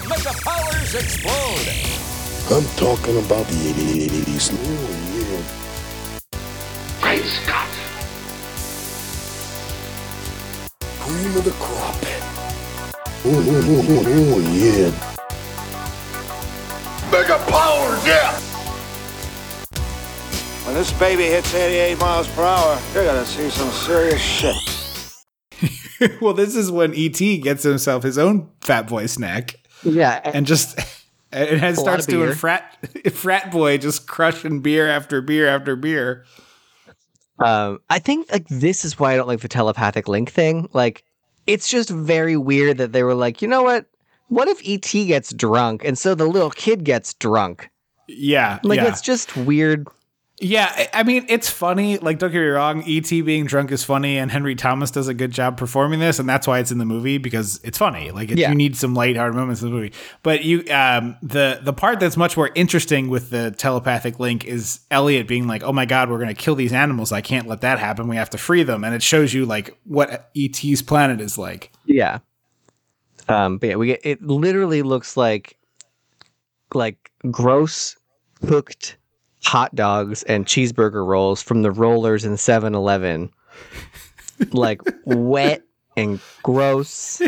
the mega powers explode. I'm talking about the 80s. Oh, yeah. Great Scott! Cream of the crop. Oh, oh, oh, oh, oh, yeah. Mega powers, yeah! When this baby hits 88 miles per hour, you're gonna see some serious shit. well, this is when ET gets himself his own Fat Boy snack Yeah, and just and has starts doing frat frat boy just crushing beer after beer after beer. Um, I think like this is why I don't like the telepathic link thing. Like, it's just very weird that they were like, you know what? What if ET gets drunk and so the little kid gets drunk? Yeah, Like, yeah. it's just weird. Yeah, I- mean, it's funny. Like, don't get me wrong, E.T. being drunk is funny, and Henry Thomas does a good job performing this, and that's why it's in the movie because it's funny. Like, it, Yeah. you need some lighthearted moments in the movie. But you, um, the the part that's much more interesting with the telepathic link is Elliot being like, "Oh my God, we're gonna kill these animals. I can't let that happen. We have to free them." And it shows you like what E.T.'s planet is like. Yeah. Um, but yeah, we get it. Literally looks like like gross cooked hot dogs and cheeseburger rolls from the rollers in 7-Eleven. like wet and gross.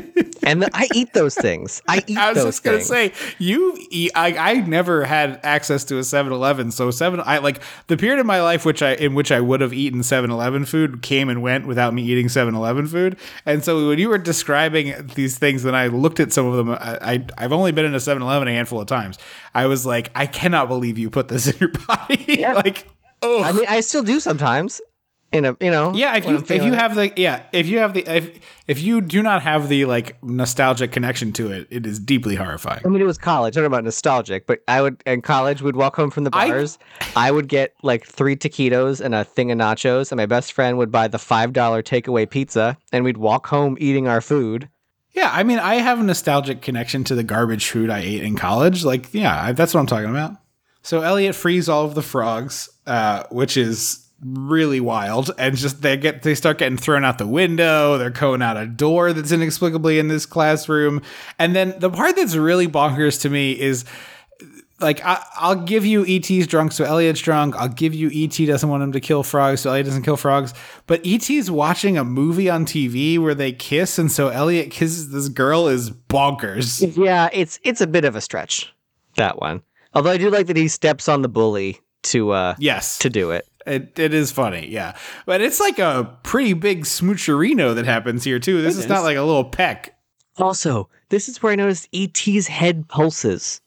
And the, I eat those things. I eat I was those just gonna things. say you. eat- I I never had access to a 7-Eleven, so seven. I like the period of my life which I in which I would have eaten 7-Eleven food came and went without me eating 7-Eleven food. And so when you were describing these things, then I looked at some of them. I, I I've only been in a 7-Eleven a handful of times. I was like, I cannot believe you put this in your body. like, oh, I mean, I still do sometimes. In a, you know, yeah, if you if you have the yeah if you have the if if you do not have the like nostalgic connection to it, it is deeply horrifying. I mean, it was college. I don't know about nostalgic, but I would in college we'd walk home from the I- bars. I, would get like three taquitos and a thing of nachos, and my best friend would buy the five dollar takeaway pizza, and we'd walk home eating our food. Yeah, I mean, I have a nostalgic connection to the garbage food I ate in college. Like, yeah, I, that's what I'm talking about. So Elliot frees all of the frogs, uh, which is really wild, and just they get they start getting thrown out the window. They're going out a door that's inexplicably in this classroom, and then the part that's really bonkers to me is like I, I'll give you ET's drunk, so Elliot's drunk. I'll give you ET doesn't want him to kill frogs, so Elliot doesn't kill frogs. But ET's watching a movie on TV where they kiss, and so Elliot kisses this girl is bonkers. Yeah, it's it's a bit of a stretch that one. Although I do like that he steps on the bully to uh Yes, to do it. It, it is funny, yeah. But it's like a pretty big smoocherino that happens here too. This is not like a little peck. Also, this is where I noticed ET's head pulses.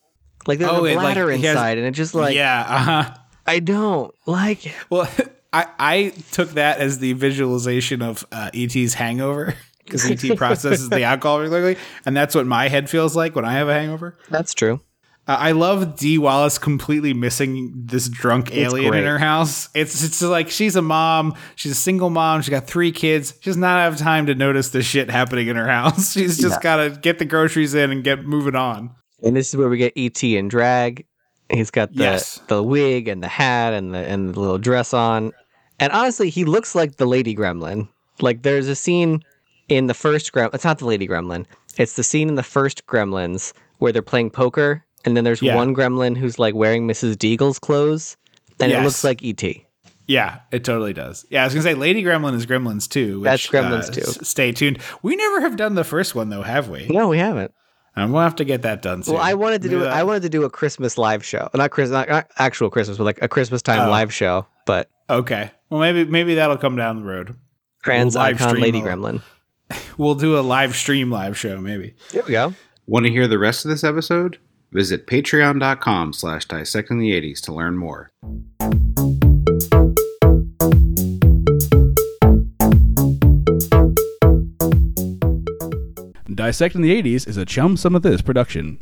Like there's Oh, a it, like, bladder has- inside, and it just like yeah, uh huh. I don't like it. Well, I, I took that as the visualization of uh, ET's hangover because ET processes the alcohol really quickly, and that's what my head feels like when I have a hangover. That's true. Uh, I love Dee Wallace completely missing this drunk alien in her house. It's it's like she's a mom, she's a single mom, she's got three kids. She does not have time to notice the shit happening in her house. She's just Yeah. got to get the groceries in and get moving on. And this is where we get ET in drag. He's got the Yes. the wig and the hat and the and the little dress on. And honestly, he looks like the Lady Gremlin. Like there's a scene in the first Gremlin. It's not the Lady Gremlin. It's the scene in the first Gremlins where they're playing poker, and then there's Yeah. one Gremlin who's like wearing Mrs. Deagle's clothes, and it looks like E ET. Yeah, it totally does. Yeah, I was gonna say Lady Gremlin is Gremlins 2. Which, That's Gremlins uh, too. s- Stay tuned. We never have done the first one though, have we? No, we haven't. And we'll have to get that done soon. Well, I wanted to do Maybe I wanted to do a Christmas live show, not Chris, not, not actual Christmas, but like a Christmas time Oh. live show. But Okay. Well, maybe maybe that'll come down the road. trans live icon stream Lady Gremlin. We'll do a live stream live show maybe. There we go. Want to hear the rest of this episode? Visit patreon.com slash dissecting the 80s to learn more. Dissecting the 80s is a Chum Some of This production.